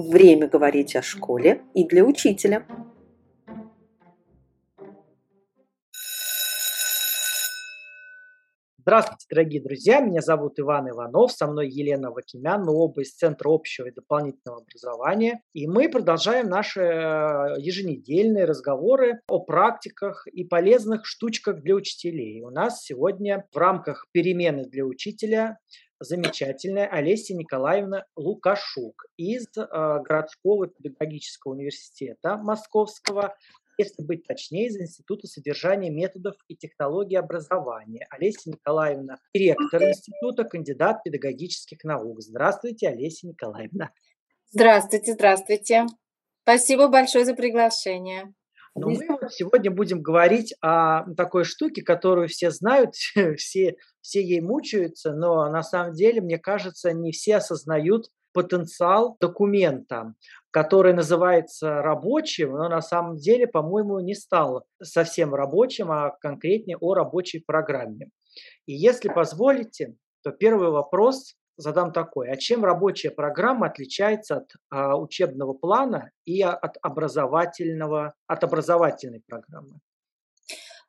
Время говорить о школе и для учителя. Здравствуйте, дорогие друзья! Меня зовут Иван Иванов, со мной Елена Вакимян, мы оба из Центра общего и дополнительного образования. И мы продолжаем наши э, еженедельные разговоры о практиках и полезных штучках для учителей. У нас сегодня в рамках перемены для учителя замечательная Олеся Николаевна Лукашук из э, городского педагогического университета Московского, если быть точнее, из Института содержания методов и технологий образования. Олеся Николаевна, директор института, кандидат педагогических наук. Здравствуйте, Олеся Николаевна. Здравствуйте, здравствуйте. Спасибо большое за приглашение. Но мы вот сегодня будем говорить о такой штуке, которую все знают, все, все ей мучаются, но на самом деле, мне кажется, не все осознают потенциал документа который называется рабочим, но на самом деле, по-моему, не стал совсем рабочим, а конкретнее о рабочей программе. И если позволите, то первый вопрос задам такой. А чем рабочая программа отличается от а, учебного плана и от образовательного, от образовательной программы?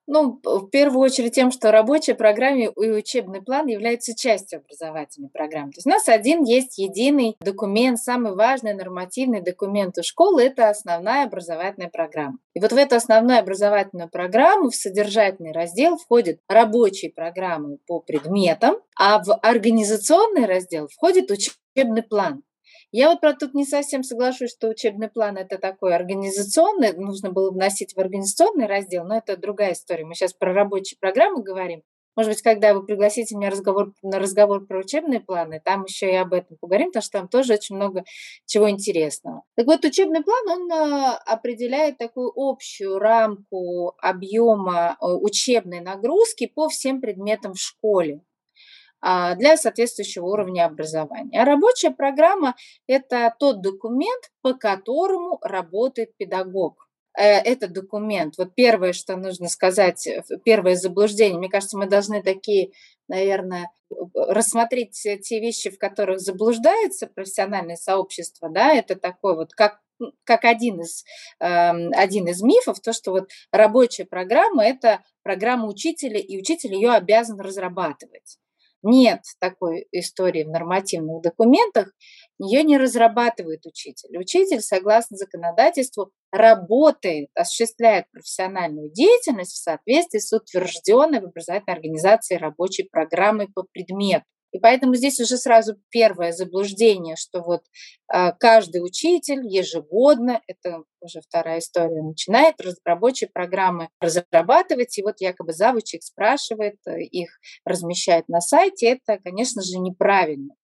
Ну, в первую очередь тем, что рабочая программа и учебный план являются частью образовательной программы. То есть у нас один есть единый документ, самый важный нормативный документ у школы – это основная образовательная программа. И вот в эту основную образовательную программу в содержательный раздел входят рабочие программы по предметам, а в организационный раздел входит учебный план. Я вот про тут не совсем соглашусь, что учебный план это такой организационный, нужно было вносить в организационный раздел, но это другая история. Мы сейчас про рабочие программы говорим. Может быть, когда вы пригласите меня разговор, на разговор про учебные планы, там еще и об этом поговорим, потому что там тоже очень много чего интересного. Так вот, учебный план, он а, определяет такую общую рамку объема э, учебной нагрузки по всем предметам в школе. А, для соответствующего уровня образования. А рабочая программа – это тот документ, по которому работает педагог э, этот документ. Вот первое, что нужно сказать, э, первое заблуждение. Мне кажется, мы должны такие, наверное, рассмотреть те вещи, в которых заблуждается профессиональное сообщество. Да, это такой вот как как один из, эм, один из мифов, то, что вот рабочая программа – это программа учителя, и учитель ее обязан разрабатывать. Нет такой истории в нормативных документах, ее не разрабатывает учитель. Учитель, согласно законодательству, работает, осуществляет профессиональную деятельность в соответствии с утвержденной в образовательной организации рабочей программой по предмету. И поэтому здесь уже сразу первое заблуждение, что вот э, каждый учитель ежегодно, это уже вторая история, начинает рабочие программы разрабатывать, и вот якобы завучик спрашивает, э, их размещает на сайте, это, конечно же, неправильно.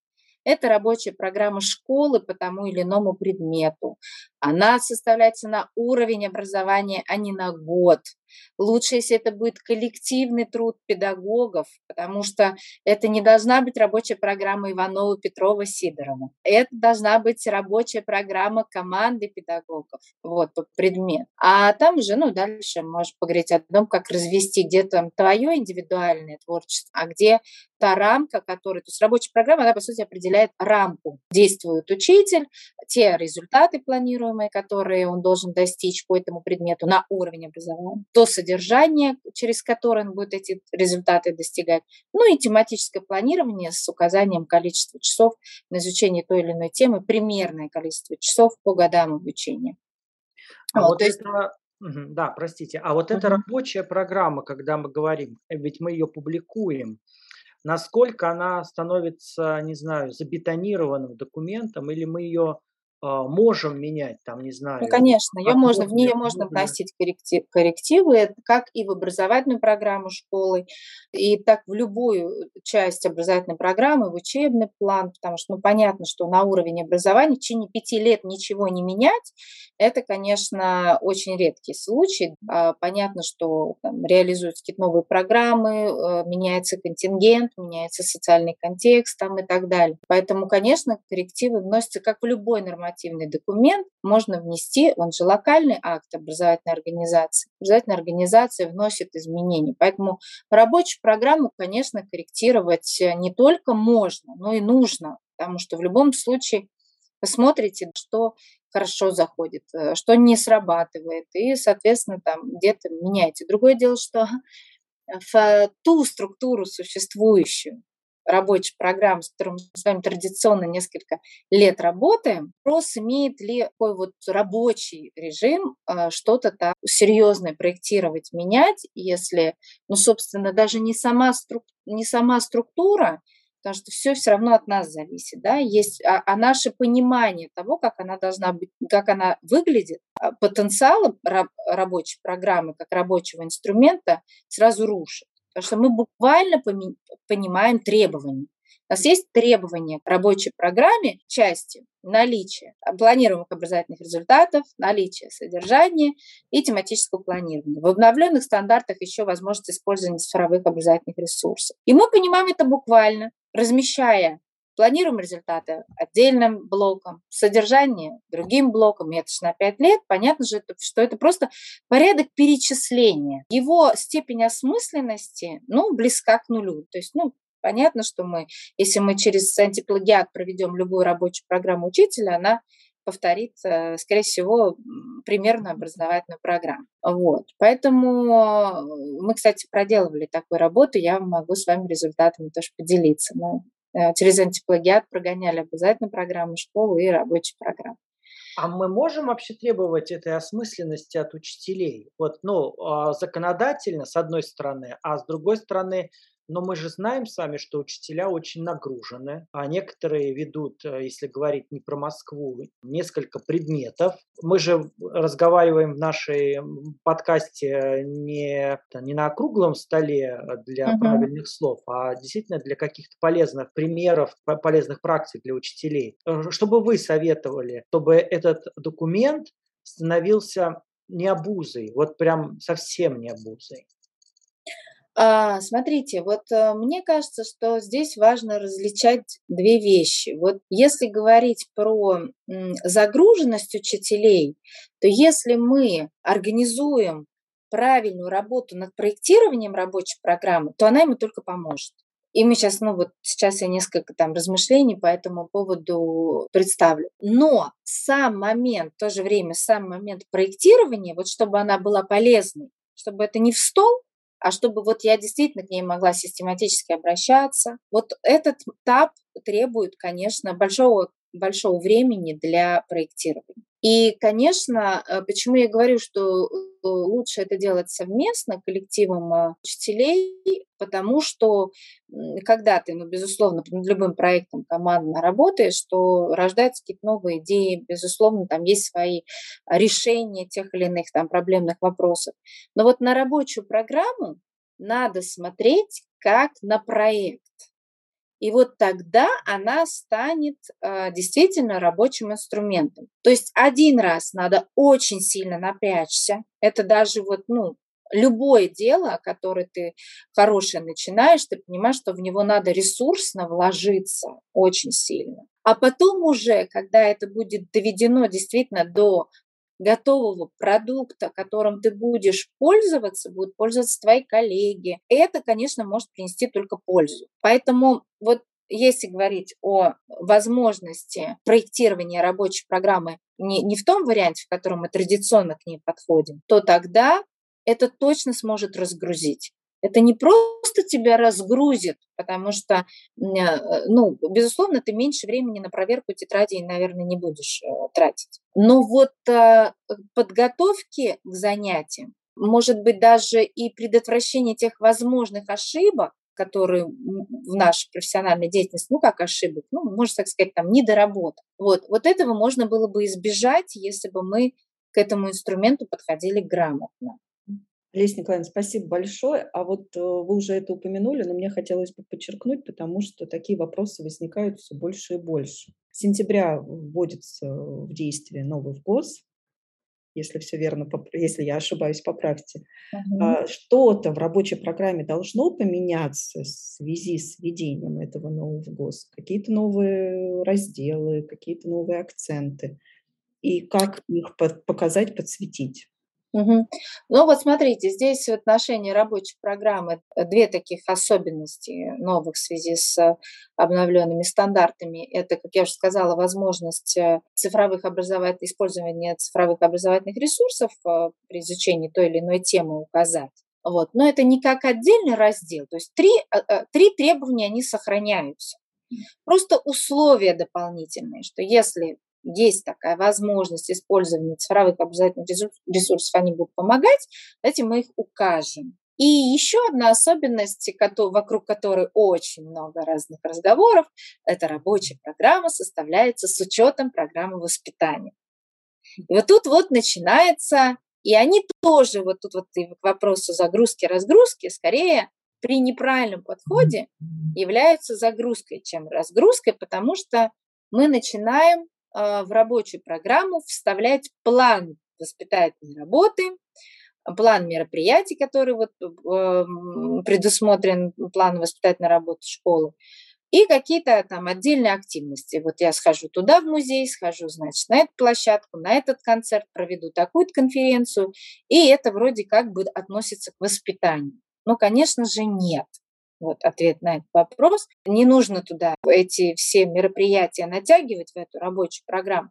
Это рабочая программа школы по тому или иному предмету. Она составляется на уровень образования, а не на год. Лучше, если это будет коллективный труд педагогов, потому что это не должна быть рабочая программа Иванова, Петрова, Сидорова. Это должна быть рабочая программа команды педагогов, вот, предмет. А там уже, ну, дальше можешь поговорить о том, как развести, где там твое индивидуальное творчество, а где та рамка, которая, то есть рабочая программа, она, по сути, определяет рамку. Действует учитель, те результаты планируемые, которые он должен достичь по этому предмету на уровень образования, то содержание, через которое он будет эти результаты достигать, ну и тематическое планирование с указанием количества часов на изучение той или иной темы, примерное количество часов по годам обучения. А вот, вот то есть это да, простите. А вот эта рабочая программа, когда мы говорим, ведь мы ее публикуем, насколько она становится, не знаю, забетонированным документом, или мы ее можем менять, там, не знаю. Ну, конечно, ее можно, в нее можно вносить коррективы, как и в образовательную программу школы, и так в любую часть образовательной программы, в учебный план, потому что, ну, понятно, что на уровне образования в течение пяти лет ничего не менять, это, конечно, очень редкий случай. А, понятно, что там, реализуются какие-то новые программы, э, меняется контингент, меняется социальный контекст там, и так далее. Поэтому, конечно, коррективы вносятся как в любой нормативный документ, можно внести, он же локальный акт образовательной организации. Образовательная организация вносит изменения. Поэтому рабочую программу, конечно, корректировать не только можно, но и нужно, потому что в любом случае Вы смотрите, что хорошо заходит, э, что не срабатывает, и, соответственно, там где-то меняете. Другое дело, что в ту структуру существующую, рабочих программ, с которым мы с вами традиционно несколько лет работаем, вопрос, имеет ли такой вот рабочий режим э, что-то так серьезное проектировать, менять, если, ну, собственно, даже не сама, струк, не сама структура, потому что все все равно от нас зависит, да, есть, а, а наше понимание того, как она должна быть, как она выглядит, а потенциал раб, рабочей программы, как рабочего инструмента сразу рушит. Потому что мы буквально понимаем требования. У нас есть требования к рабочей программе части наличия планируемых образовательных результатов, наличие содержания и тематического планирования. В обновленных стандартах еще возможность использования цифровых образовательных ресурсов. И мы понимаем это буквально, размещая планируем результаты отдельным блоком, содержание другим блоком, это же на 5 лет, понятно же, что это просто порядок перечисления. Его степень осмысленности, ну, близка к нулю. То есть, ну, понятно, что мы, если мы через антиплагиат проведем любую рабочую программу учителя, она повторит, э, скорее всего, примерно образовательную программу. Вот. Поэтому э, мы, кстати, проделывали такую работу, я могу с вами результатами тоже поделиться. Но Э, через антиплагиат прогоняли обязательно программы школы и рабочие программы. А мы можем вообще требовать этой осмысленности от учителей? Вот, ну, а, законодательно, с одной стороны, а с другой стороны, но мы же знаем с вами, что учителя очень нагружены, а некоторые ведут, э, если говорить не про Москву, несколько предметов. Мы же разговариваем в нашей подкасте не, не на круглом столе для uh-huh. правильных слов, а действительно для каких-то полезных примеров, полезных практик для учителей. Э, что бы вы советовали, чтобы этот документ становился не обузой, вот прям совсем не обузой? А, смотрите, вот э, мне кажется, что здесь важно различать две вещи. Вот если говорить про загруженность учителей, то если мы организуем правильную работу над проектированием рабочей программы, то она ему только поможет. И мы сейчас, ну вот сейчас я несколько там размышлений по этому поводу представлю. Но сам момент, в то же время сам момент проектирования, вот чтобы она была полезной, чтобы это не в стол, а чтобы вот я действительно к ней могла систематически обращаться. Вот этот этап требует, конечно, большого, большого времени для проектирования. И, конечно, э, почему я говорю, что э, лучше это делать совместно коллективом э, учителей, потому что когда ты, ну, безусловно, над любым проектом командно работаешь, что рождаются какие-то новые идеи, безусловно, там есть свои решения тех или иных там проблемных вопросов. Но вот на рабочую программу надо смотреть как на проект. И вот тогда она станет э, действительно рабочим инструментом. То есть один раз надо очень сильно напрячься. Это даже вот, ну, любое дело, которое ты хорошее начинаешь, ты понимаешь, что в него надо ресурсно вложиться очень сильно. А потом уже, когда это будет доведено действительно до готового продукта, которым ты будешь пользоваться, будут пользоваться твои коллеги. Это, конечно, может принести только пользу. Поэтому вот если говорить о возможности проектирования рабочей программы не, не в том варианте, в котором мы традиционно к ней подходим, то тогда это точно сможет разгрузить. Это не просто тебя разгрузит, потому что, э, ну, безусловно, ты меньше времени на проверку тетрадей, наверное, не будешь э, тратить. Но вот э, подготовки к занятиям, может быть, даже и предотвращение тех возможных ошибок, которые в нашей профессиональной деятельности, ну, как ошибок, ну, можно так сказать, там, недоработок. Вот, вот этого можно было бы избежать, если бы мы к этому инструменту подходили грамотно. Леся Николаевна, спасибо большое. А вот э, вы уже это упомянули, но мне хотелось бы подчеркнуть, потому что такие вопросы возникают все больше и больше. С сентября вводится в действие новый ВГОС, если все верно, если я ошибаюсь, поправьте. Uh-huh. Что-то в рабочей программе должно поменяться в связи с введением этого нового ВГОС? Какие-то новые разделы, какие-то новые акценты? И как их показать, подсветить? Угу. Ну вот смотрите, здесь в отношении рабочей программы две таких особенности новых в связи с обновленными стандартами. Это, как я уже сказала, возможность э, цифровых образовательных, использования цифровых образовательных ресурсов э, при изучении той или иной темы указать. Вот. Но это не как отдельный раздел. То есть три, э, три требования, они сохраняются. Просто условия дополнительные, что если есть такая возможность использования цифровых образовательных ресурсов, они будут помогать, давайте мы их укажем. И еще одна особенность, вокруг которой очень много разных разговоров, это рабочая программа составляется с учетом программы воспитания. И вот тут вот начинается, и они тоже, вот тут вот и к вопросу загрузки-разгрузки, скорее при неправильном подходе являются загрузкой, чем разгрузкой, потому что мы начинаем в рабочую программу вставлять план воспитательной работы, план мероприятий, который вот эм, предусмотрен план воспитательной работы школы, и какие-то там отдельные активности. Вот я схожу туда, в музей, схожу, значит, на эту площадку, на этот концерт, проведу такую-то конференцию, и это вроде как бы относится к воспитанию. Но, конечно же, нет. Вот ответ на этот вопрос. Не нужно туда эти все мероприятия натягивать в эту рабочую программу,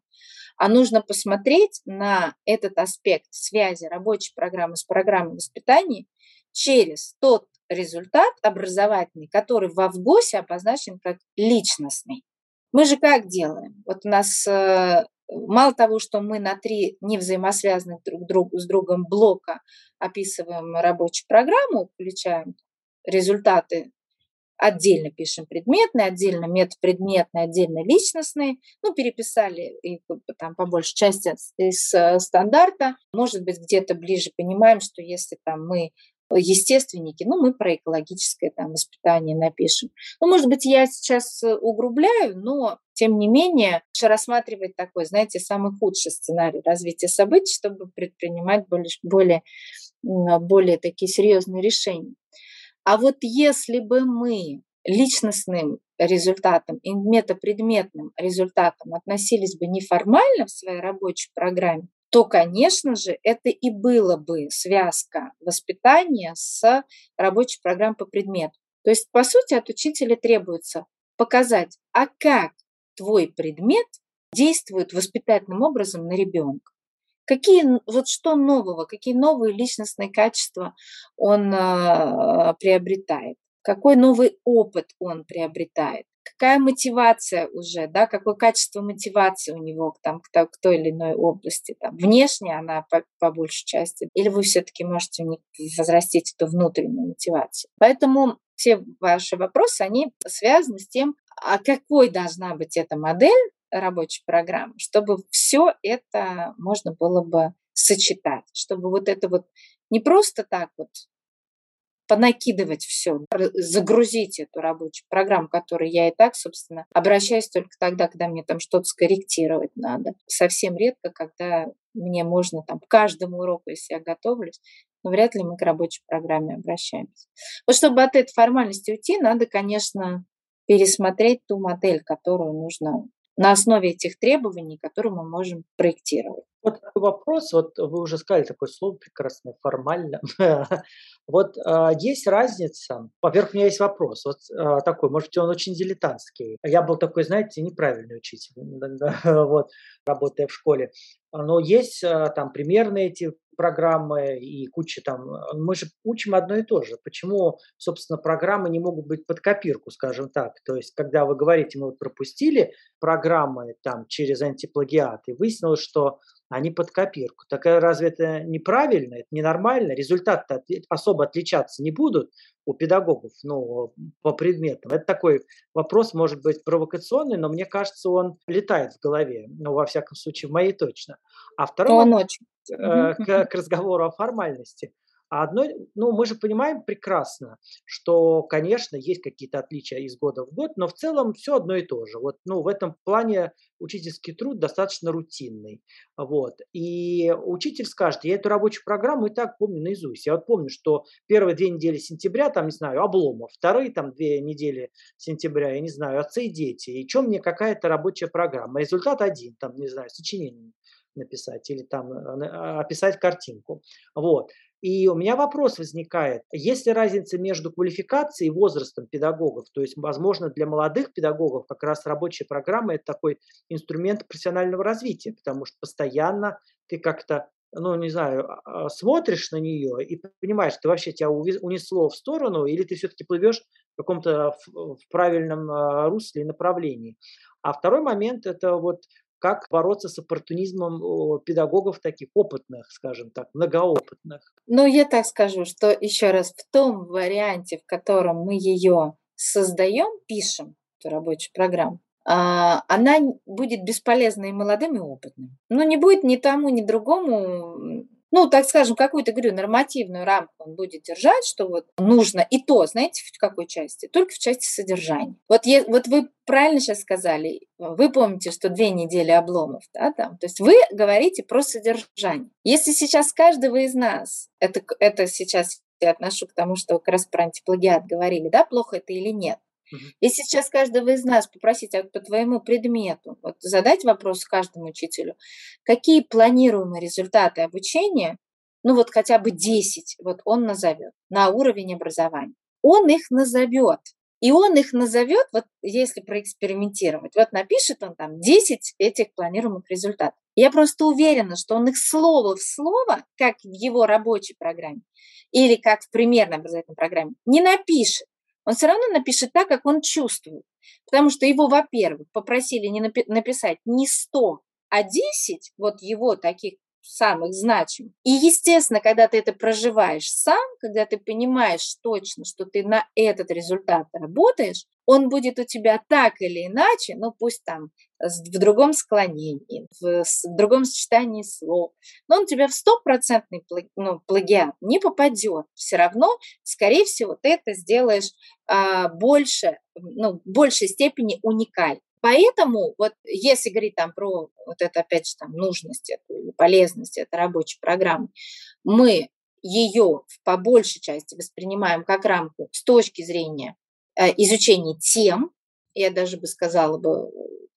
а нужно посмотреть на этот аспект связи рабочей программы с программой воспитания через тот результат образовательный, который в ВГОСе обозначен как личностный. Мы же как делаем? Вот у нас э, мало того, что мы на три невзаимосвязанных друг, друг с другом блока описываем рабочую программу, включаем результаты отдельно пишем предметные, отдельно метапредметные, отдельно личностные. Ну, переписали и там по большей части из э, стандарта. Может быть, где-то ближе понимаем, что если там мы естественники, ну, мы про экологическое там воспитание напишем. Ну, может быть, я сейчас э, угрубляю, но, тем не менее, рассматривать такой, знаете, самый худший сценарий развития событий, чтобы предпринимать более, более, более такие серьезные решения. А вот если бы мы личностным результатом и метапредметным результатом относились бы неформально в своей рабочей программе, то, конечно же, это и было бы связка воспитания с рабочей программой по предмету. То есть, по сути, от учителя требуется показать, а как твой предмет действует воспитательным образом на ребенка. Какие, вот что нового, какие новые личностные качества он э, приобретает, какой новый опыт он приобретает, какая мотивация уже, да, какое качество мотивации у него там, к, к той или иной области. Там, внешне она по, по большей части, или вы все-таки можете возрастить эту внутреннюю мотивацию. Поэтому все ваши вопросы, они связаны с тем, а какой должна быть эта модель рабочей программы, чтобы все это можно было бы сочетать, чтобы вот это вот не просто так вот понакидывать все, загрузить эту рабочую программу, которую я и так, собственно, обращаюсь только тогда, когда мне там что-то скорректировать надо. Совсем редко, когда мне можно там к каждому уроку, если я готовлюсь, но вряд ли мы к рабочей программе обращаемся. Вот чтобы от этой формальности уйти, надо, конечно, пересмотреть ту модель, которую нужно на основе этих требований, которые мы можем проектировать. Вот такой вопрос, вот вы уже сказали такое слово прекрасное, формально. вот э, есть разница, во-первых, у меня есть вопрос, вот э, такой, может быть, он очень дилетантский. Я был такой, знаете, неправильный учитель, вот, работая в школе. Но есть э, там примерные эти программы и куча там. Мы же учим одно и то же. Почему, собственно, программы не могут быть под копирку, скажем так? То есть, когда вы говорите, мы вот пропустили программы там через антиплагиат, и выяснилось, что они под копирку. Так разве это неправильно, это ненормально? Результаты особо отличаться не будут у педагогов ну, по предметам. Это такой вопрос, может быть, провокационный, но мне кажется, он летает в голове. Ну, во всяком случае, в моей точно. А второй вопрос. Э, к, к разговору о формальности. А одно, ну, мы же понимаем прекрасно, что, конечно, есть какие-то отличия из года в год, но в целом все одно и то же. Вот, ну, в этом плане учительский труд достаточно рутинный. Вот. И учитель скажет, я эту рабочую программу и так помню наизусть. Я вот помню, что первые две недели сентября, там, не знаю, обломов, вторые там две недели сентября, я не знаю, отцы и дети. И чем мне какая-то рабочая программа? Результат один, там, не знаю, сочинение написать или там э, описать картинку. Вот. И у меня вопрос возникает, есть ли разница между квалификацией и возрастом педагогов? То есть, возможно, для молодых педагогов как раз рабочая программа – это такой инструмент профессионального развития, потому что постоянно ты как-то ну, не знаю, а, а, смотришь на нее и понимаешь, ты вообще тебя унесло в сторону, или ты все-таки плывешь в каком-то в правильном а, русле и направлении. А второй момент – это вот как бороться с оппортунизмом педагогов таких опытных, скажем так, многоопытных. Ну, я так скажу, что еще раз, в том варианте, в котором мы ее создаем, пишем, эту рабочую программу, а, она будет бесполезной и молодым, и опытным. Ну, не будет ни тому, ни другому ну, так скажем, какую-то, говорю, нормативную рамку он будет держать, что вот нужно, и то, знаете, в какой части? Только в части содержания. Вот, е, вот вы правильно сейчас сказали, вы помните, что две недели обломов, да, там, то есть вы говорите про содержание. Если сейчас каждого из нас, это, это сейчас я отношу к тому, что как раз про антиплагиат говорили, да, плохо это или нет, если сейчас каждого из нас попросить а по твоему предмету, вот задать вопрос каждому учителю, какие планируемые результаты обучения, ну вот хотя бы 10, вот он назовет на уровень образования. Он их назовет. И он их назовет, вот если проэкспериментировать, вот напишет он там 10 этих планируемых результатов. Я просто уверена, что он их слово в слово, как в его рабочей программе, или как в примерной образовательной программе, не напишет он все равно напишет так, как он чувствует. Потому что его, во-первых, попросили не напи- написать не 100, а 10 вот его таких самых значимых. И, естественно, когда ты это проживаешь сам, когда ты понимаешь точно, что ты на этот результат работаешь, он будет у тебя так или иначе, ну пусть там в другом склонении, в, в другом сочетании слов, но он у тебя в стопроцентный ну, плагиат не попадет. Все равно, скорее всего, ты это сделаешь а, больше, ну, в большей степени уникально. Поэтому вот если говорить там про вот это опять же там нужность эту, или полезность этой рабочей программы, мы ее по большей части воспринимаем как рамку с точки зрения э, изучения тем, я даже бы сказала бы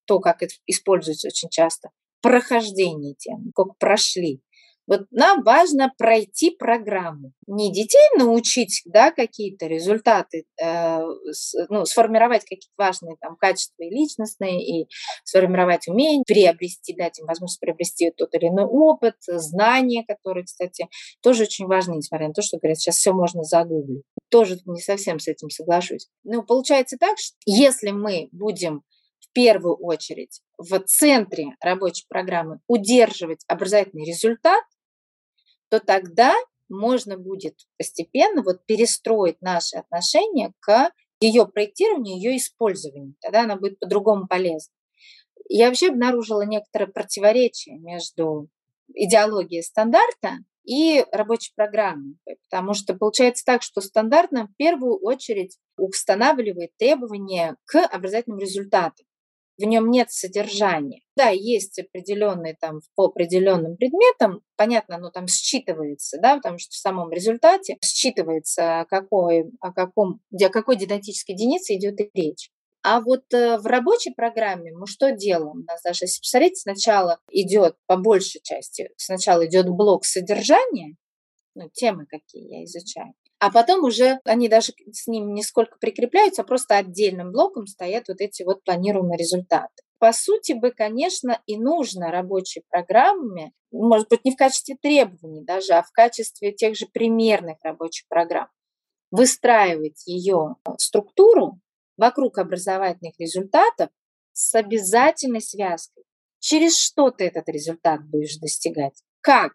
то, как это используется очень часто, прохождение тем, как прошли. Вот нам важно пройти программу. Не детей научить да, какие-то результаты, э, с, ну, сформировать какие-то важные там, качества и личностные, и сформировать умения, приобрести, дать им возможность приобрести тот или иной опыт, знания, которые, кстати, тоже очень важны, несмотря на то, что говорят, сейчас все можно загуглить. Тоже не совсем с этим соглашусь. Но получается так, что если мы будем в первую очередь в центре рабочей программы удерживать образовательный результат, то тогда можно будет постепенно вот перестроить наши отношения к ее проектированию, ее использованию. Тогда она будет по-другому полезна. Я вообще обнаружила некоторое противоречие между идеологией стандарта и рабочей программой. Потому что получается так, что стандартно в первую очередь устанавливает требования к образовательным результатам в нем нет содержания. Да, есть определенные там по определенным предметам, понятно, оно там считывается, да, потому что в самом результате считывается, какой, о, каком, о какой дидактической единице идет речь. А вот э, в рабочей программе мы что делаем? У нас даже, если посмотреть, сначала идет по большей части, сначала идет блок содержания, ну, темы какие я изучаю, а потом уже они даже с ним не сколько прикрепляются, а просто отдельным блоком стоят вот эти вот планируемые результаты. По сути бы, конечно, и нужно рабочей программе, может быть, не в качестве требований даже, а в качестве тех же примерных рабочих программ, выстраивать ее структуру вокруг образовательных результатов с обязательной связкой. Через что ты этот результат будешь достигать? Как?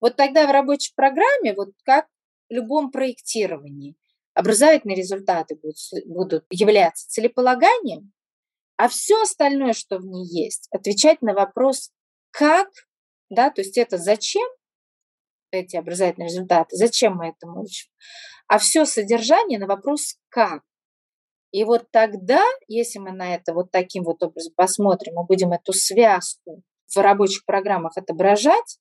Вот тогда в рабочей программе, вот как любом проектировании. Образовательные результаты будут, будут являться целеполаганием, а все остальное, что в ней есть, отвечать на вопрос «как?», да, то есть это «зачем?» эти образовательные результаты, зачем мы этому учим, а все содержание на вопрос «как?». И вот тогда, если мы на это вот таким вот образом посмотрим, мы будем эту связку в рабочих программах отображать,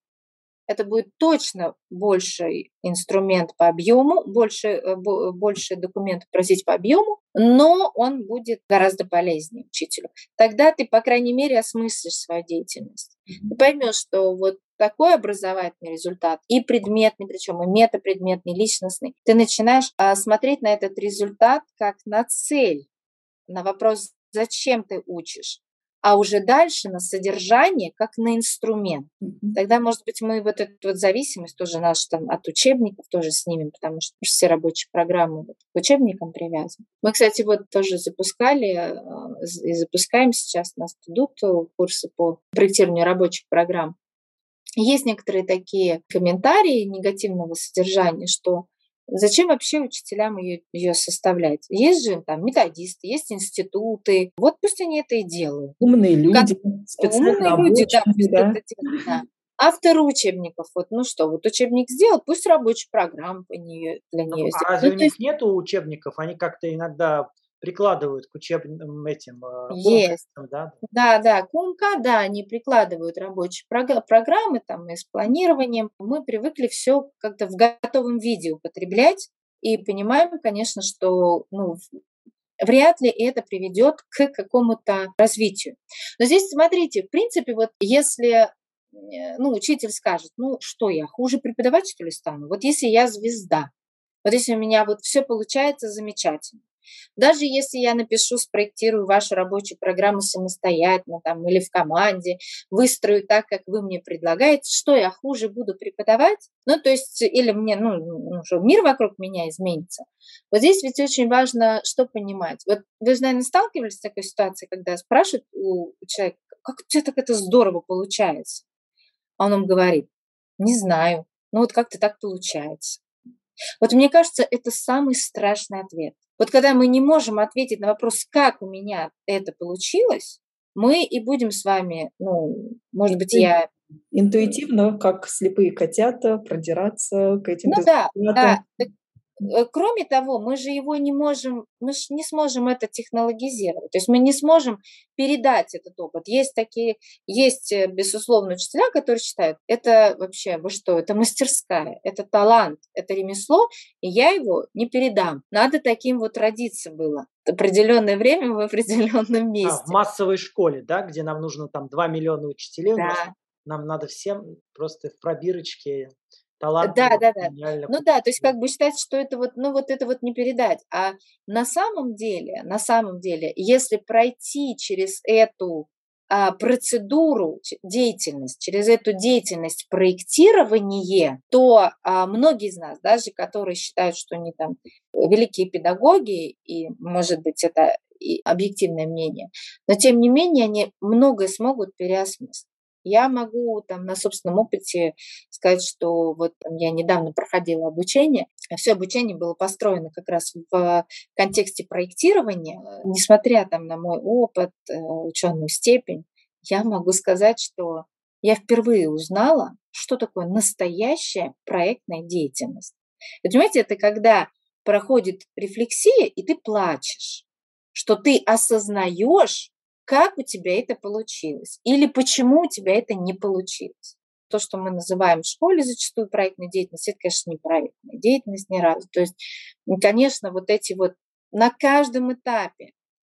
это будет точно больший инструмент по объему, больше, э, больше документов просить по объему, но он будет гораздо полезнее учителю. Тогда ты, по крайней мере, осмыслишь свою деятельность. Ты поймешь, что вот такой образовательный результат, и предметный, причем и метапредметный, личностный, ты начинаешь а, смотреть на этот результат как на цель, на вопрос, зачем ты учишь, а уже дальше на содержание, как на инструмент. Тогда, может быть, мы вот эту вот зависимость тоже наш там от учебников тоже снимем, потому что все рабочие программы вот к учебникам привязаны. Мы, кстати, вот тоже запускали а, и запускаем сейчас, у нас идут курсы по проектированию рабочих программ. Есть некоторые такие комментарии негативного содержания, что Зачем вообще учителям ее, ее составлять? Есть же там методисты, есть институты. Вот пусть они это и делают. Умные люди, как... специально Умные люди, да, пусть да. это делают, да. Авторы учебников, вот, ну что, вот учебник сделал, пусть рабочую программу по нее, для ну, нее сделает. А разве ну, у них есть... нету учебников? Они как-то иногда прикладывают к учебным этим э, Есть. да? Да, да, КУМК, да, они прикладывают рабочие программы там и с планированием. Мы привыкли все как-то в готовом виде употреблять и понимаем, конечно, что ну, вряд ли это приведет к какому-то развитию. Но здесь, смотрите, в принципе, вот если э, ну, учитель скажет, ну что я, хуже преподавать, что ли, стану? Вот если я звезда, вот если у меня вот все получается замечательно, даже если я напишу, спроектирую вашу рабочую программу самостоятельно там, или в команде, выстрою так, как вы мне предлагаете, что я хуже буду преподавать? Ну, то есть, или мне, ну, ну мир вокруг меня изменится. Вот здесь ведь очень важно, что понимать. Вот вы же, наверное, сталкивались с такой ситуацией, когда спрашивают у человека, как у тебя так это здорово получается? А он нам говорит, не знаю, ну вот как-то так получается. Вот мне кажется, это самый страшный ответ. Вот когда мы не можем ответить на вопрос, как у меня это получилось, мы и будем с вами, ну, может быть, я... Интуитивно, как слепые котята, продираться к этим Ну да, да. Э, кроме того, мы же его не можем, мы же не сможем это технологизировать, то есть мы не сможем передать этот опыт. Есть такие, есть, э, безусловно, учителя, которые считают, это вообще, вы что, это мастерская, это талант, это ремесло, и я его не передам. Надо таким вот родиться было определенное время в определенном месте. А, в массовой школе, да, где нам нужно там 2 миллиона учителей, да. нам надо всем просто в пробирочке талант. Да, да, да. Ну да, то есть как бы считать, что это вот, ну вот это вот не передать. А на самом деле, на самом деле, если пройти через эту а, процедуру деятельность, через эту деятельность проектирования, то а, многие из нас, даже которые считают, что они там великие педагоги, и, может быть, это и объективное мнение, но тем не менее они многое смогут переосмыслить. Я могу там на собственном опыте сказать, что вот я недавно проходила обучение. Все обучение было построено как раз в контексте проектирования. Несмотря там на мой опыт, э, ученую степень, я могу сказать, что я впервые узнала, что такое настоящая проектная деятельность. Понимаете, это когда проходит рефлексия, и ты плачешь, что ты осознаешь, как у тебя это получилось или почему у тебя это не получилось. То, что мы называем в школе зачастую проектной деятельностью, это, конечно, не проектная деятельность ни разу. То есть, конечно, вот эти вот на каждом этапе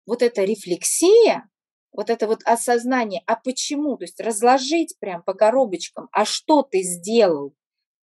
вот эта рефлексия, вот это вот осознание, а почему, то есть разложить прям по коробочкам, а что ты сделал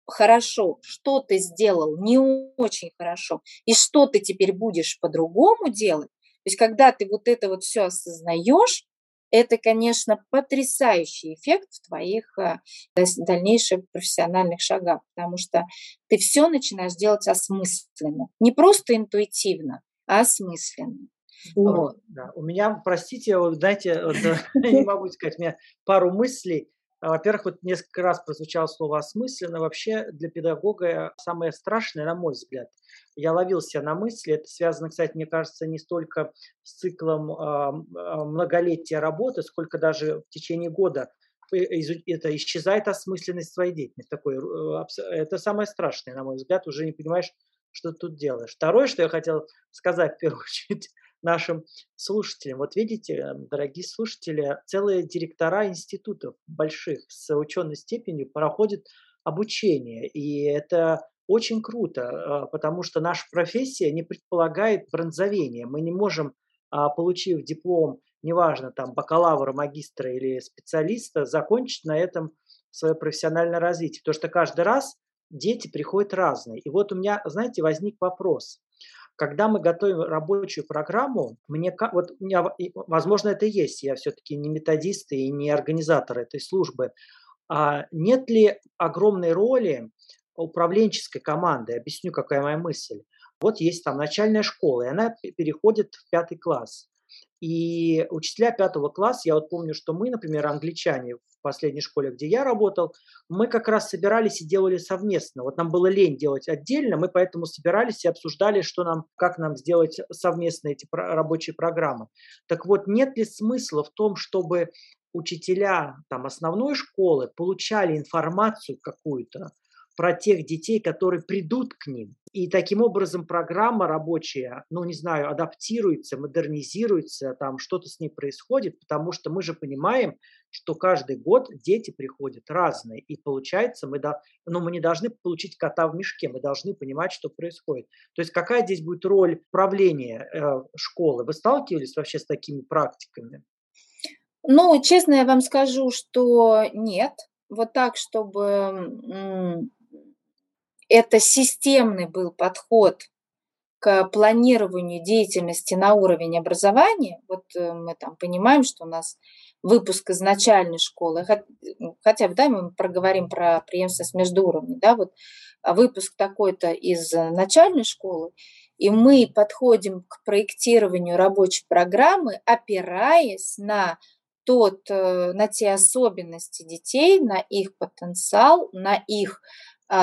хорошо, что ты сделал не очень хорошо, и что ты теперь будешь по-другому делать, то есть, когда ты вот это вот все осознаешь, это, конечно, потрясающий эффект в твоих э, дальнейших профессиональных шагах, потому что ты все начинаешь делать осмысленно. Не просто интуитивно, а осмысленно. Вот. Да. У меня, простите, вот, знаете, вот, не могу сказать, у меня пару мыслей. Во-первых, вот несколько раз прозвучало слово «осмысленно». Вообще для педагога самое страшное, на мой взгляд, я ловил себя на мысли, это связано, кстати, мне кажется, не столько с циклом э, многолетия работы, сколько даже в течение года это исчезает осмысленность своей деятельности. Такой, э, это самое страшное, на мой взгляд, уже не понимаешь, что ты тут делаешь. Второе, что я хотел сказать в первую очередь, нашим слушателям. Вот видите, дорогие слушатели, целые директора институтов больших с ученой степенью проходят обучение. И это очень круто, а, потому что наша профессия не предполагает бронзовения. Мы не можем, а, получив диплом, неважно, там, бакалавра, магистра или специалиста, закончить на этом свое профессиональное развитие. Потому что каждый раз дети приходят разные. И вот у меня, знаете, возник вопрос. Когда мы готовим рабочую программу, мне вот у меня, возможно, это есть, я все-таки не методист и не организатор этой службы, а нет ли огромной роли управленческой команды? Объясню, какая моя мысль. Вот есть там начальная школа, и она переходит в пятый класс. И учителя пятого класса, я вот помню, что мы, например, англичане в последней школе, где я работал, мы как раз собирались и делали совместно. Вот нам было лень делать отдельно, мы поэтому собирались и обсуждали, что нам, как нам сделать совместно эти рабочие программы. Так вот, нет ли смысла в том, чтобы учителя там, основной школы получали информацию какую-то про тех детей, которые придут к ним. И таким образом программа рабочая, ну не знаю, адаптируется, модернизируется, там что-то с ней происходит, потому что мы же понимаем, что каждый год дети приходят разные. И получается, мы, да, ну, мы не должны получить кота в мешке, мы должны понимать, что происходит. То есть какая здесь будет роль правления э, школы? Вы сталкивались вообще с такими практиками? Ну, честно я вам скажу, что нет. Вот так, чтобы это системный был подход к планированию деятельности на уровень образования. Вот э, мы там понимаем, что у нас выпуск из начальной школы, хотя бы, да, мы проговорим про преемственность между уровнями, да, вот а выпуск такой-то из начальной школы, и мы подходим к проектированию рабочей программы, опираясь на тот, э, на те особенности детей, на их потенциал, на их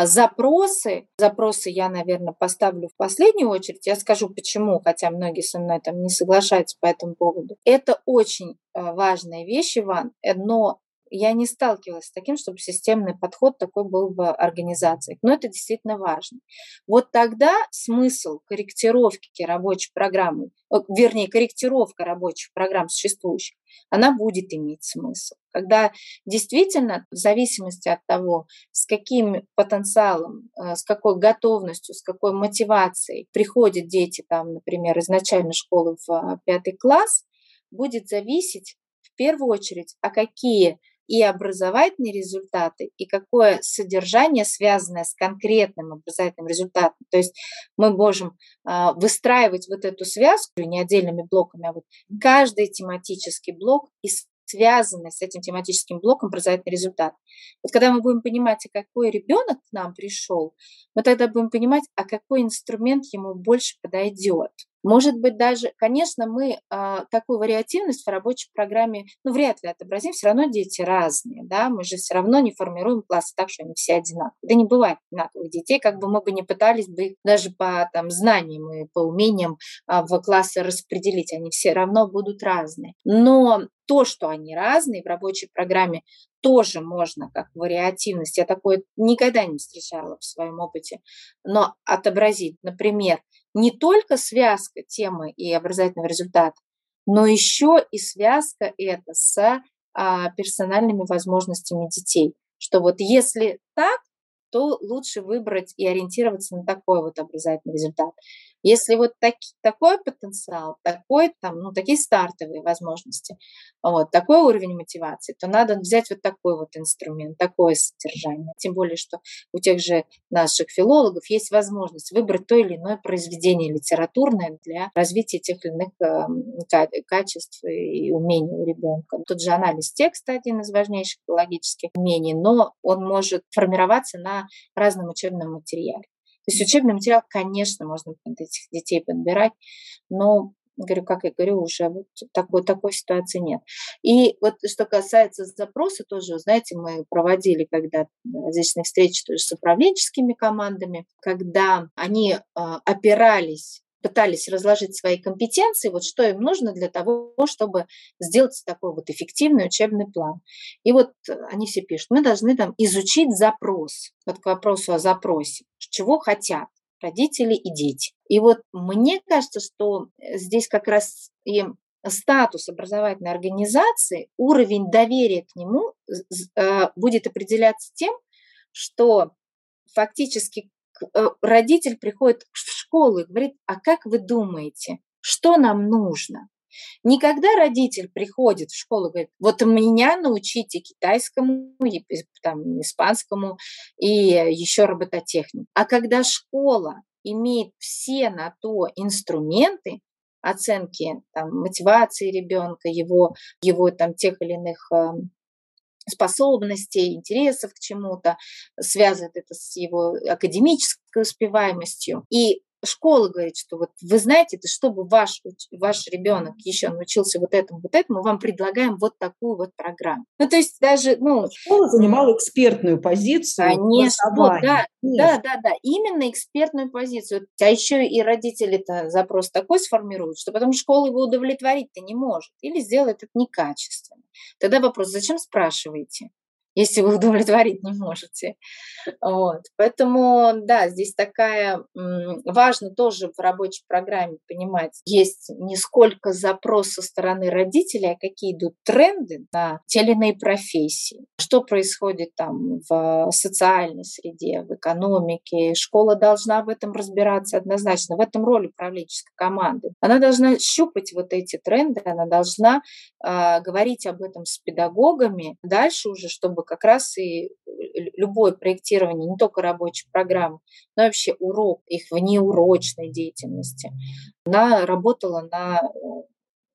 запросы. Запросы я, наверное, поставлю в последнюю очередь. Я скажу почему, хотя многие со мной там не соглашаются по этому поводу. Это очень а, важная вещь, Иван, э, но я не сталкивалась с таким, чтобы системный подход такой был в организациях. Но это действительно важно. Вот тогда смысл корректировки рабочей программы, вернее, корректировка рабочих программ существующих, она будет иметь смысл. Когда действительно, в зависимости от того, с каким потенциалом, э, с какой готовностью, с какой мотивацией приходят дети, там, например, из начальной школы в а, пятый класс, будет зависеть в первую очередь, а какие и образовательные результаты, и какое содержание, связанное с конкретным образовательным результатом. То есть мы можем а, выстраивать вот эту связку не отдельными блоками, а вот каждый тематический блок и связанный с этим тематическим блоком образовательный результат. Вот когда мы будем понимать, а какой ребенок к нам пришел, мы тогда будем понимать, а какой инструмент ему больше подойдет. Может быть, даже, конечно, мы а, такую вариативность в рабочей программе, ну, вряд ли отобразим, все равно дети разные, да, мы же все равно не формируем классы так, что они все одинаковые. Да не бывает одинаковых детей, как бы мы бы не пытались бы даже по там, знаниям и по умениям а, в классы распределить, они все равно будут разные. Но то, что они разные в рабочей программе, тоже можно как вариативность. Я такое никогда не встречала в своем опыте. Но отобразить, например, не только связка темы и образовательного результата, но еще и связка это с а, персональными возможностями детей. Что вот если так, то лучше выбрать и ориентироваться на такой вот образовательный результат. Если вот так, такой потенциал, такой, там, ну, такие стартовые возможности, вот, такой уровень мотивации, то надо взять вот такой вот инструмент, такое содержание. Тем более, что у тех же наших филологов есть возможность выбрать то или иное произведение литературное для развития тех или иных э, качеств и умений у ребенка. Тут же анализ текста один из важнейших филологических умений, но он может формироваться на разном учебном материале. То есть учебный материал, конечно, можно под этих детей подбирать, но говорю, как я говорю, уже вот такой, такой ситуации нет. И вот что касается запроса, тоже, знаете, мы проводили когда различные встречи тоже с управленческими командами, когда они э, опирались пытались разложить свои компетенции, вот что им нужно для того, чтобы сделать такой вот эффективный учебный план. И вот они все пишут, мы должны там изучить запрос, вот к вопросу о запросе, чего хотят. родители и дети. И вот мне кажется, что здесь как раз и статус образовательной организации, уровень доверия к нему э, будет определяться тем, что фактически э, родитель приходит в школу и говорит, а как вы думаете, что нам нужно? Никогда родитель приходит в школу и говорит, вот меня научите китайскому, там, испанскому и еще робототехнику. А когда школа имеет все на то инструменты, оценки там, мотивации ребенка, его, его там, тех или иных эм, способностей, интересов к чему-то, связывает это с его академической успеваемостью. И школа говорит, что вот вы знаете, это чтобы ваш, ваш ребенок еще научился вот этому, вот этому, мы вам предлагаем вот такую вот программу. Ну, то есть даже, ну... Школа занимала экспертную позицию. Конечно, да, да, да, да, именно экспертную позицию. А еще и родители-то запрос такой сформируют, что потом школа его удовлетворить-то не может или сделает это некачественно. Тогда вопрос, зачем спрашиваете? Если вы удовлетворить не можете. Вот. Поэтому, да, здесь такая, важно тоже в рабочей программе понимать, есть не сколько запрос со стороны родителей, а какие идут тренды на те или иные профессии, что происходит там в социальной среде, в экономике. Школа должна в этом разбираться однозначно. В этом роль управленческой команды. Она должна щупать вот эти тренды, она должна э, говорить об этом с педагогами. Дальше уже, чтобы как раз и э, любое проектирование, не только рабочей программы, но вообще урок, их внеурочной деятельности, она работала на, э,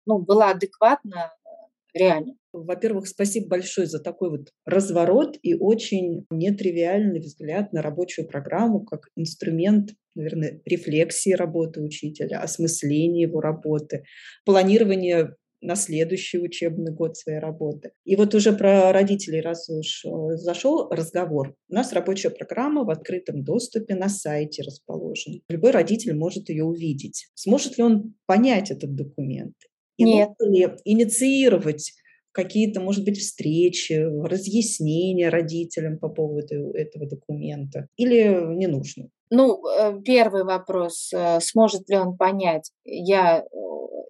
ну, была адекватна э, реально. Во-первых, спасибо большое за такой вот разворот и очень нетривиальный взгляд на рабочую программу как инструмент, наверное, рефлексии работы учителя, осмысления его работы, планирования на следующий учебный год своей работы. И вот уже про родителей, раз уж э, зашел разговор, у нас рабочая программа в открытом доступе на сайте расположена. Любой родитель может ее увидеть. Сможет ли он понять этот документ? И Нет. ли инициировать какие-то, может быть, встречи, разъяснения родителям по поводу этого документа? Или не нужно? Ну, э, первый вопрос, э, сможет ли он понять? Я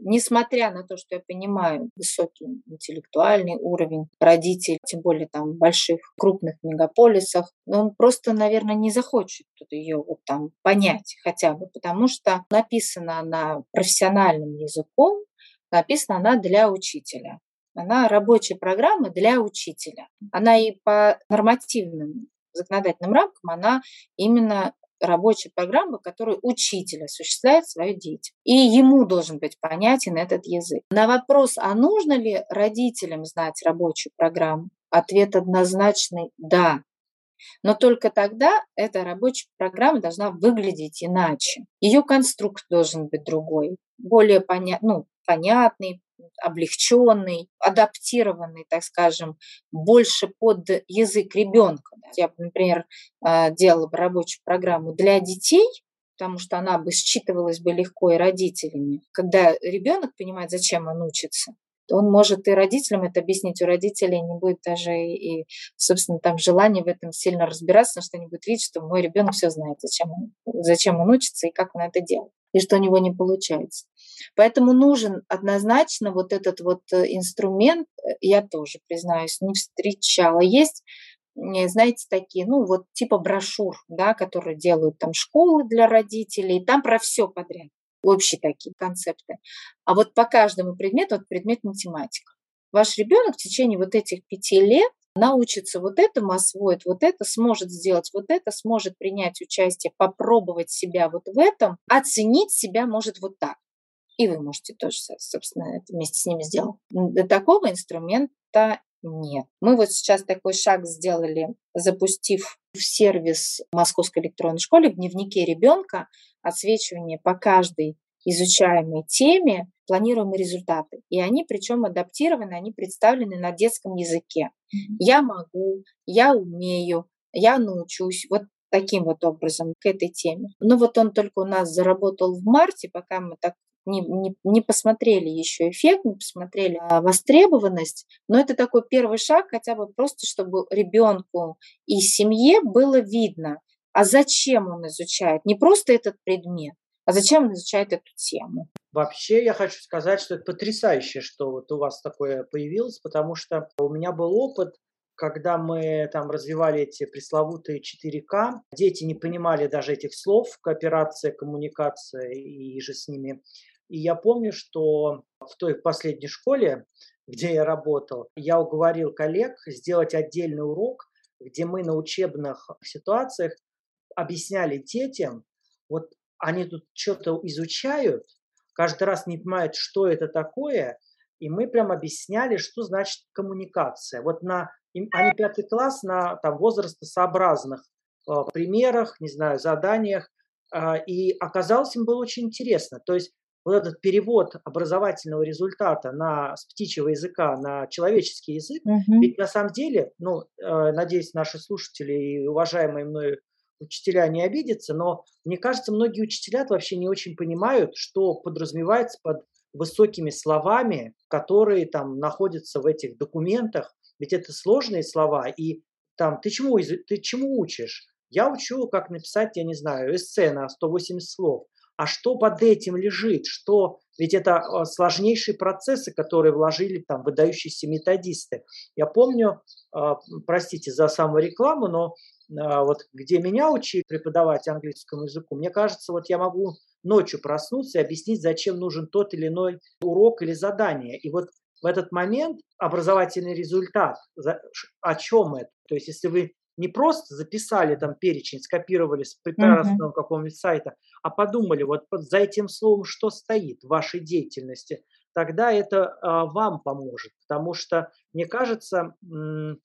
несмотря на то, что я понимаю высокий интеллектуальный уровень родителей, тем более там в больших крупных мегаполисах, он просто, наверное, не захочет ее вот там понять хотя бы, потому что написана она профессиональным языком, написана она для учителя. Она рабочая программа для учителя. Она и по нормативным законодательным рамкам, она именно рабочей программы, которую учитель осуществляет свою деятельность. И ему должен быть понятен этот язык. На вопрос, а нужно ли родителям знать рабочую программу, ответ однозначный – да. Но только тогда эта рабочая программа должна выглядеть иначе. Ее конструкт должен быть другой, более поня- ну, понятный, облегченный, адаптированный, так скажем, больше под язык ребенка. Я, например, а, делала бы рабочую программу для детей, потому что она бы считывалась бы легко и родителями. Когда ребенок понимает, зачем он учится, он может и родителям это объяснить, у родителей не будет даже и, собственно, там желания в этом сильно разбираться, потому что они будут видеть, что мой ребенок все знает, зачем он, зачем он учится и как он это делает, и что у него не получается. Поэтому нужен однозначно вот этот вот э, инструмент, э, я тоже, признаюсь, не встречала. Есть знаете, такие, ну, вот типа брошюр, да, которые делают там школы для родителей, там про все подряд, общие такие концепты. А вот по каждому предмету, вот предмет математика. Ваш ребенок в течение вот этих пяти лет научится вот этому, освоит вот это, сможет сделать вот это, сможет принять участие, попробовать себя вот в этом, оценить себя может вот так. И вы можете тоже, собственно, это вместе с ними сделать. До такого инструмента нет. Мы вот сейчас такой шаг сделали, запустив в сервис Московской электронной школы в дневнике ребенка отсвечивание по каждой изучаемой теме планируемые результаты. И они причем адаптированы, они представлены на детском языке. Я могу, я умею, я научусь. Вот таким вот образом к этой теме. Но вот он только у нас заработал в марте, пока мы так не, не, не посмотрели еще эффект, не посмотрели а, востребованность, но это такой первый шаг, хотя бы просто, чтобы ребенку и семье было видно, а зачем он изучает. Не просто этот предмет, а зачем он изучает эту тему. Вообще я хочу сказать, что это потрясающе, что вот у вас такое появилось, потому что у меня был опыт, когда мы там развивали эти пресловутые 4К, дети не понимали даже этих слов, кооперация, коммуникация и же с ними. И я помню, что в той последней школе, где я работал, я уговорил коллег сделать отдельный урок, где мы на учебных ситуациях объясняли детям, вот они тут что-то изучают, каждый раз не понимают, что это такое, и мы прям объясняли, что значит коммуникация. Вот на они пятый класс на там, возрастосообразных э, примерах, не знаю, заданиях, э, и оказалось им было очень интересно. То есть вот этот перевод образовательного результата на, с птичьего языка на человеческий язык, угу. ведь на самом деле, ну, э, надеюсь, наши слушатели и уважаемые мной учителя не обидятся, но мне кажется, многие учителя вообще не очень понимают, что подразумевается под высокими словами, которые там находятся в этих документах, ведь это сложные слова, и там ты чему, ты чему учишь? Я учу, как написать, я не знаю, эссе на 180 слов. А что под этим лежит? Что? Ведь это а, сложнейшие процессы, которые вложили там выдающиеся методисты. Я помню, а, простите за саморекламу, но а, вот где меня учили преподавать английскому языку, мне кажется, вот я могу ночью проснуться и объяснить, зачем нужен тот или иной урок или задание. И вот в этот момент образовательный результат, о чем это? То есть если вы не просто записали там перечень, скопировали с прекрасного uh-huh. какого-нибудь сайта, а подумали, вот за этим словом что стоит в вашей деятельности, тогда это а, вам поможет. Потому что, мне кажется, м-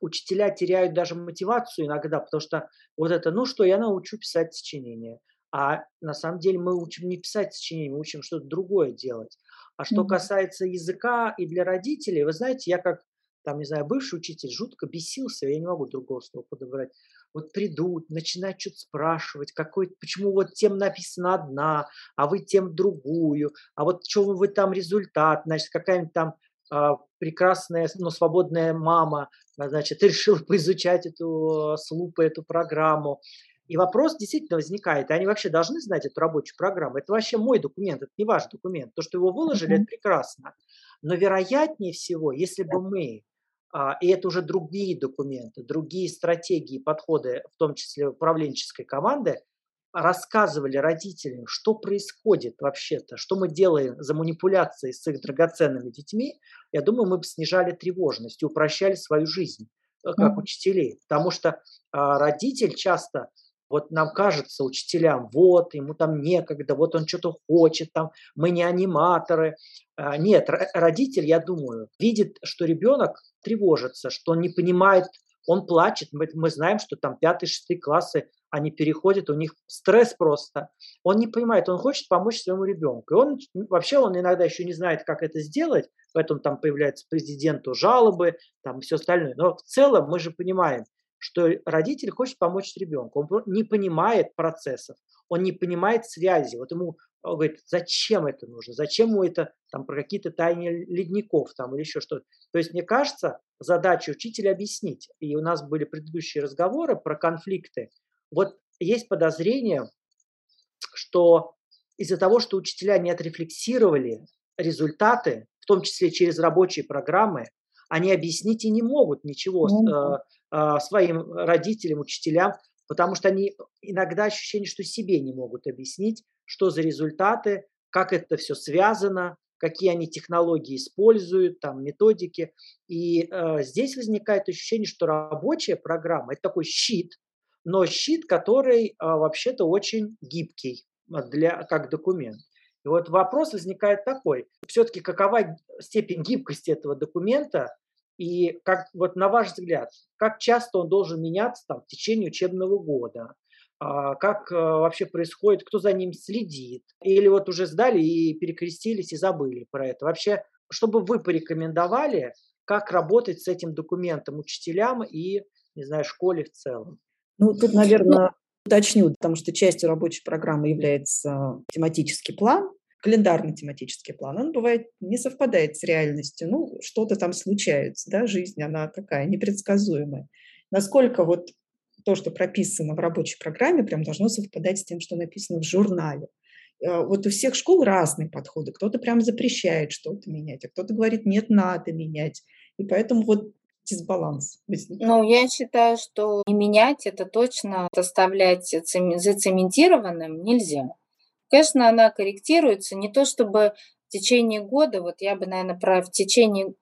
учителя теряют даже мотивацию иногда, потому что вот это, ну что, я научу писать сочинения. А на самом деле мы учим не писать сочинения, мы учим что-то другое делать. А что mm-hmm. касается языка и для родителей, вы знаете, я как там, не знаю, бывший учитель жутко бесился, я не могу другого слова подобрать. Вот придут, начинают что-то спрашивать, какой, почему вот тем написана одна, а вы тем другую, а вот что вы там результат, значит, какая-нибудь там а, прекрасная, но свободная мама, значит, решила поизучать эту с лупой эту программу. И вопрос действительно возникает, они вообще должны знать эту рабочую программу? Это вообще мой документ, это не ваш документ. То, что его выложили, mm-hmm. это прекрасно. Но вероятнее всего, если бы мы, а, и это уже другие документы, другие стратегии, подходы, в том числе управленческой команды, рассказывали родителям, что происходит вообще-то, что мы делаем за манипуляцией с их драгоценными детьми, я думаю, мы бы снижали тревожность и упрощали свою жизнь э, как mm-hmm. учителей. Потому что а, родитель часто вот нам кажется, учителям, вот, ему там некогда, вот он что-то хочет, там, мы не аниматоры. А, нет, родитель, я думаю, видит, что ребенок тревожится, что он не понимает, он плачет. Мы, мы знаем, что там пятый, шестый классы, они переходят, у них стресс просто. Он не понимает, он хочет помочь своему ребенку. И он вообще, он иногда еще не знает, как это сделать, поэтому там появляются президенту жалобы, там все остальное. Но в целом мы же понимаем, что родитель хочет помочь ребенку, он не понимает процессов, он не понимает связи. Вот ему он говорит, зачем это нужно, зачем ему это там про какие-то тайны ледников там или еще что-то. То есть мне кажется, задача учителя объяснить. И у нас были предыдущие разговоры про конфликты. Вот есть подозрение, что из-за того, что учителя не отрефлексировали результаты, в том числе через рабочие программы, они объяснить и не могут ничего mm-hmm. Э, своим родителям, учителям, потому что они иногда ощущение, что себе не могут объяснить, что за результаты, как это все связано, какие они технологии используют, там методики. И э, здесь возникает ощущение, что рабочая программа – это такой щит, но щит, который э, вообще-то очень гибкий для, как документ. И вот вопрос возникает такой, все-таки какова степень гибкости этого документа и как вот на ваш взгляд, как часто он должен меняться там, в течение учебного года? А, как а, вообще происходит, кто за ним следит? Или вот уже сдали и перекрестились и забыли про это? Вообще, чтобы вы порекомендовали, как работать с этим документом учителям и, не знаю, школе в целом? Ну, тут, наверное, уточню, потому что частью рабочей программы является тематический план, календарный тематический план, он бывает не совпадает с реальностью. Ну, что-то там случается, да, жизнь, она такая непредсказуемая. Насколько вот то, что прописано в рабочей программе, прям должно совпадать с тем, что написано в журнале. Э, вот у всех школ разные подходы. Кто-то прям запрещает что-то менять, а кто-то говорит, нет, надо менять. И поэтому вот дисбаланс. Ну, я считаю, что не менять это точно оставлять зацементированным нельзя. Конечно, она корректируется, не то чтобы в течение года, вот я бы, наверное, про в течение,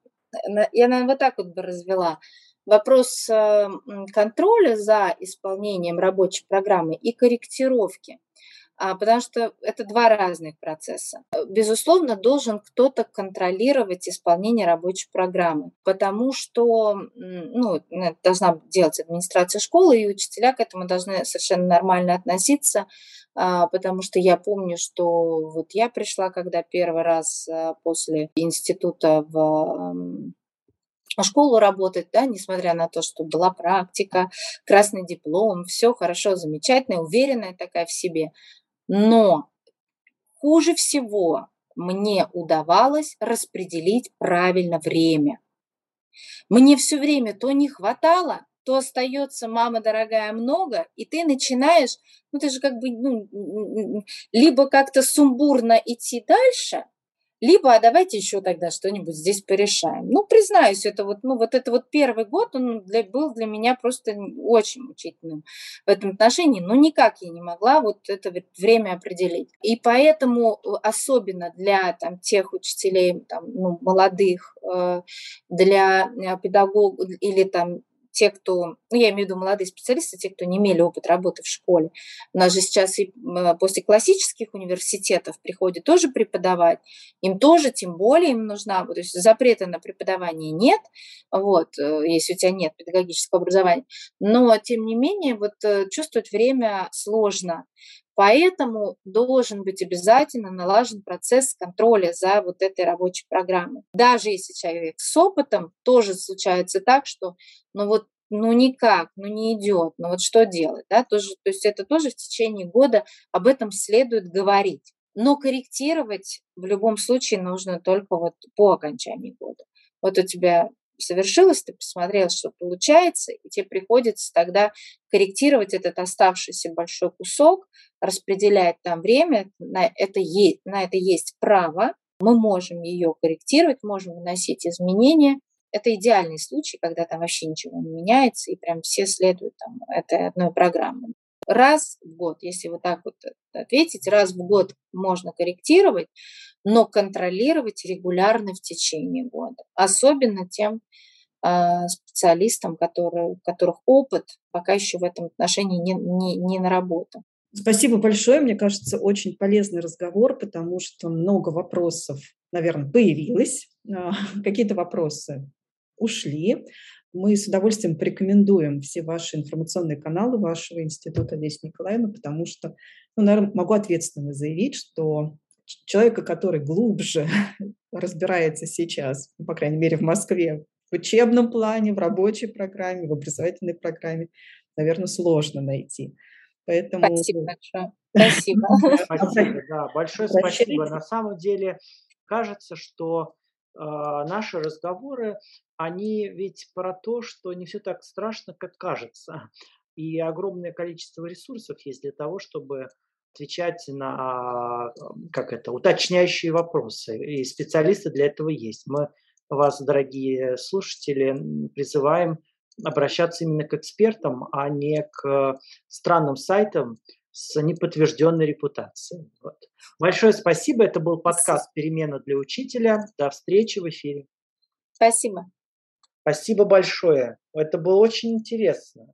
я, наверное, вот так вот бы развела. Вопрос э, контроля за исполнением рабочей программы и корректировки. А, потому что это два разных процесса. Безусловно, должен кто-то контролировать исполнение рабочей программы, потому что ну, должна делать администрация школы, и учителя к этому должны совершенно нормально относиться, потому что я помню, что вот я пришла, когда первый раз а, после института в школу работать, да, несмотря на то, что была практика, красный диплом, все хорошо, замечательно, уверенная такая в себе. Но хуже всего мне удавалось распределить правильно время. Мне все время то не хватало, то остается, мама дорогая, много, и ты начинаешь, ну ты же как бы, ну, либо как-то сумбурно идти дальше – либо, а давайте еще тогда что-нибудь здесь порешаем. Ну, признаюсь, это вот, ну, вот это вот первый год, он для, был для меня просто очень мучительным в этом отношении, но никак я не могла вот это время определить. И поэтому э, особенно для там, тех учителей там, ну, молодых, э, для э, педагогов или там те, кто, ну, я имею в виду молодые специалисты, те, кто не имели опыт работы в школе. У нас же сейчас и после классических университетов приходят тоже преподавать. Им тоже, тем более, им нужна, то есть запрета на преподавание нет, вот, э, если у тебя нет педагогического образования. Но, тем не менее, вот э, чувствовать время сложно. Поэтому должен быть обязательно налажен процесс контроля за вот этой рабочей программой. Даже если человек с опытом, тоже случается так, что ну вот ну никак, ну не идет, ну вот что делать, да, тоже, то есть это тоже в течение года об этом следует говорить. Но корректировать в любом случае нужно только вот по окончании года. Вот у тебя совершилось, ты посмотрел, что получается, и тебе приходится тогда корректировать этот оставшийся большой кусок, распределять там время, на это, есть, на это есть право, мы можем ее корректировать, можем вносить изменения. Это идеальный случай, когда там вообще ничего не меняется, и прям все следуют там, этой одной программе. Раз в год, если вот так вот ответить, раз в год можно корректировать, но контролировать регулярно в течение года. Особенно тем э, специалистам, которые, у которых опыт пока еще в этом отношении не, не, не наработан. Спасибо большое. Мне кажется, очень полезный разговор, потому что много вопросов, наверное, появилось. А, какие-то вопросы ушли. Мы с удовольствием порекомендуем все ваши информационные каналы вашего института Лесь Николаевна, потому что, ну, наверное, могу ответственно заявить, что человека, который глубже разбирается сейчас, ну, по крайней мере, в Москве, в учебном плане, в рабочей программе, в образовательной программе, наверное, сложно найти. Поэтому... Спасибо большое. Спасибо. Спасибо, да, большое спасибо. На самом деле кажется, что наши разговоры, они ведь про то, что не все так страшно, как кажется. И огромное количество ресурсов есть для того, чтобы отвечать на как это, уточняющие вопросы. И специалисты для этого есть. Мы вас, дорогие слушатели, призываем обращаться именно к экспертам, а не к странным сайтам с неподтвержденной репутацией. Вот. Большое спасибо. Это был подкаст «Перемена для учителя». До встречи в эфире. Спасибо. Спасибо большое. Это было очень интересно.